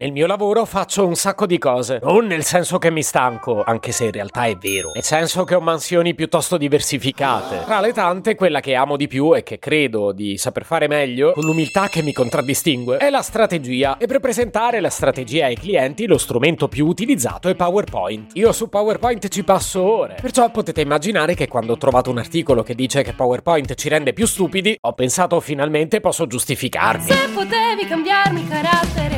Nel mio lavoro faccio un sacco di cose, non nel senso che mi stanco, anche se in realtà è vero, nel senso che ho mansioni piuttosto diversificate. Tra le tante, quella che amo di più e che credo di saper fare meglio, con l'umiltà che mi contraddistingue, è la strategia. E per presentare la strategia ai clienti, lo strumento più utilizzato è PowerPoint. Io su PowerPoint ci passo ore, perciò potete immaginare che quando ho trovato un articolo che dice che PowerPoint ci rende più stupidi, ho pensato finalmente posso giustificarmi. Se potevi cambiarmi carattere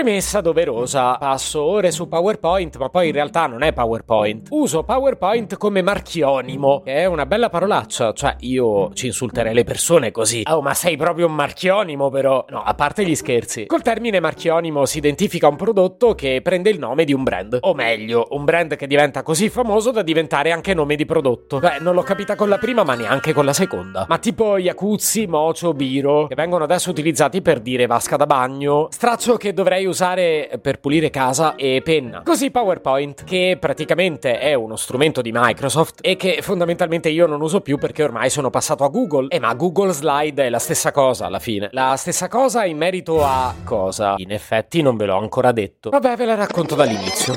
Premessa doverosa, passo ore su PowerPoint, ma poi in realtà non è PowerPoint. Uso PowerPoint come marchionimo, che è una bella parolaccia, cioè io ci insulterei le persone così. Oh, ma sei proprio un marchionimo però. No, a parte gli scherzi. Col termine marchionimo si identifica un prodotto che prende il nome di un brand. O meglio, un brand che diventa così famoso da diventare anche nome di prodotto. Beh, non l'ho capita con la prima, ma neanche con la seconda. Ma tipo Yakuzzi, Mocho, Biro, che vengono adesso utilizzati per dire vasca da bagno, straccio che dovrei usare per pulire casa e penna. Così PowerPoint, che praticamente è uno strumento di Microsoft e che fondamentalmente io non uso più perché ormai sono passato a Google. Eh, ma Google Slide è la stessa cosa alla fine. La stessa cosa in merito a cosa? In effetti non ve l'ho ancora detto. Vabbè, ve la racconto dall'inizio.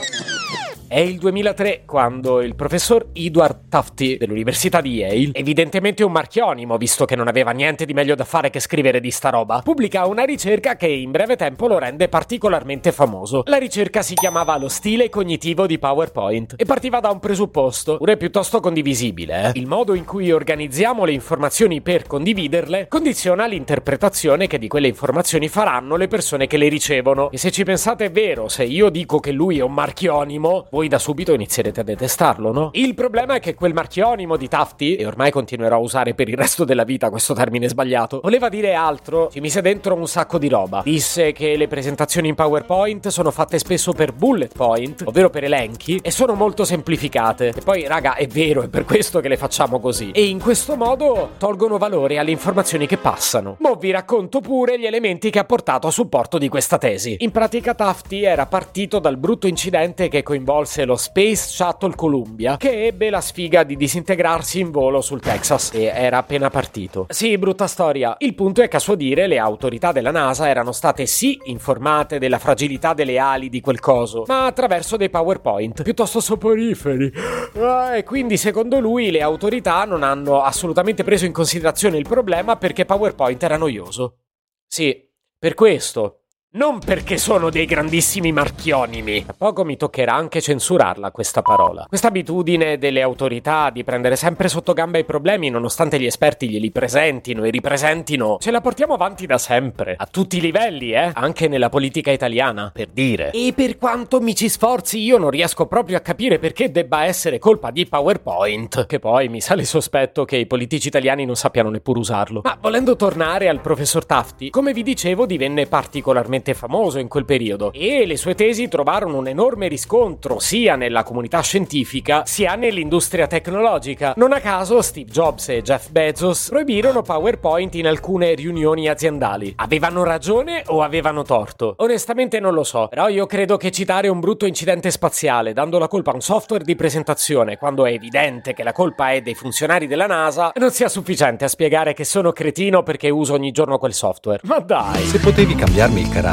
È il 2003 quando il professor Edward Tufty dell'Università di Yale, evidentemente un marchionimo visto che non aveva niente di meglio da fare che scrivere di sta roba, pubblica una ricerca che in breve tempo lo rende particolarmente famoso. La ricerca si chiamava Lo stile cognitivo di PowerPoint e partiva da un presupposto, pure piuttosto condivisibile. Eh? Il modo in cui organizziamo le informazioni per condividerle condiziona l'interpretazione che di quelle informazioni faranno le persone che le ricevono. E se ci pensate è vero, se io dico che lui è un marchionimo, voi da subito inizierete a detestarlo, no? Il problema è che quel marchionimo di Tafti, e ormai continuerò a usare per il resto della vita questo termine sbagliato, voleva dire altro, ci mise dentro un sacco di roba. Disse che le presentazioni in PowerPoint sono fatte spesso per bullet point, ovvero per elenchi, e sono molto semplificate. E poi, raga, è vero, è per questo che le facciamo così. E in questo modo tolgono valore alle informazioni che passano. Mo vi racconto pure gli elementi che ha portato a supporto di questa tesi. In pratica Tafti era partito dal brutto incidente che coinvolse perse lo Space Shuttle Columbia, che ebbe la sfiga di disintegrarsi in volo sul Texas e era appena partito. Sì, brutta storia. Il punto è che a suo dire le autorità della NASA erano state sì informate della fragilità delle ali di quel coso, ma attraverso dei PowerPoint piuttosto soporiferi. Ah, e quindi secondo lui le autorità non hanno assolutamente preso in considerazione il problema perché PowerPoint era noioso. Sì, per questo non perché sono dei grandissimi marchionimi. A poco mi toccherà anche censurarla questa parola. Questa abitudine delle autorità di prendere sempre sotto gamba i problemi nonostante gli esperti glieli presentino e ripresentino, ce la portiamo avanti da sempre. A tutti i livelli, eh? Anche nella politica italiana, per dire. E per quanto mi ci sforzi io non riesco proprio a capire perché debba essere colpa di PowerPoint. Che poi mi sale il sospetto che i politici italiani non sappiano neppure usarlo. Ma volendo tornare al professor Tafti, come vi dicevo divenne particolarmente estremamente famoso in quel periodo e le sue tesi trovarono un enorme riscontro sia nella comunità scientifica sia nell'industria tecnologica. Non a caso Steve Jobs e Jeff Bezos proibirono PowerPoint in alcune riunioni aziendali. Avevano ragione o avevano torto? Onestamente non lo so, però io credo che citare un brutto incidente spaziale dando la colpa a un software di presentazione quando è evidente che la colpa è dei funzionari della NASA non sia sufficiente a spiegare che sono cretino perché uso ogni giorno quel software. Ma dai! Se potevi cambiarmi il carattere